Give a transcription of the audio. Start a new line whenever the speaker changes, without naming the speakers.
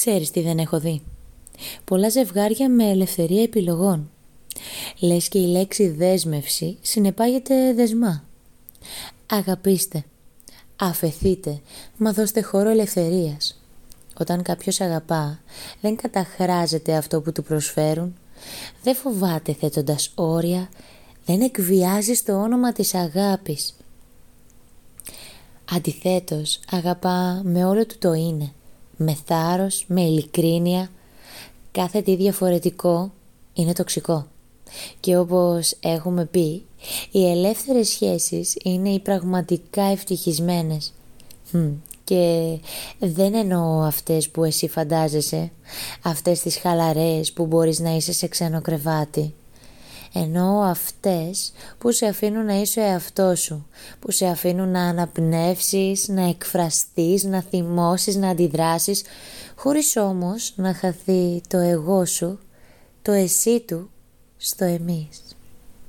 Ξέρεις τι δεν έχω δει. Πολλά ζευγάρια με ελευθερία επιλογών. Λες και η λέξη δέσμευση συνεπάγεται δεσμά. Αγαπήστε. Αφεθείτε. Μα δώστε χώρο ελευθερίας. Όταν κάποιος αγαπά, δεν καταχράζεται αυτό που του προσφέρουν. Δεν φοβάται θέτοντας όρια. Δεν εκβιάζει το όνομα της αγάπης. Αντιθέτως, αγαπά με όλο του το είναι με θάρρος, με ειλικρίνεια. Κάθε τι διαφορετικό είναι τοξικό. Και όπως έχουμε πει, οι ελεύθερες σχέσεις είναι οι πραγματικά ευτυχισμένες. Και δεν εννοώ αυτές που εσύ φαντάζεσαι, αυτές τις χαλαρές που μπορείς να είσαι σε ξένο κρεβάτι ενώ αυτές που σε αφήνουν να είσαι ο εαυτός σου, που σε αφήνουν να αναπνεύσεις, να εκφραστείς, να θυμώσεις, να αντιδράσεις, χωρίς όμως να χαθεί το εγώ σου, το εσύ του, στο εμείς.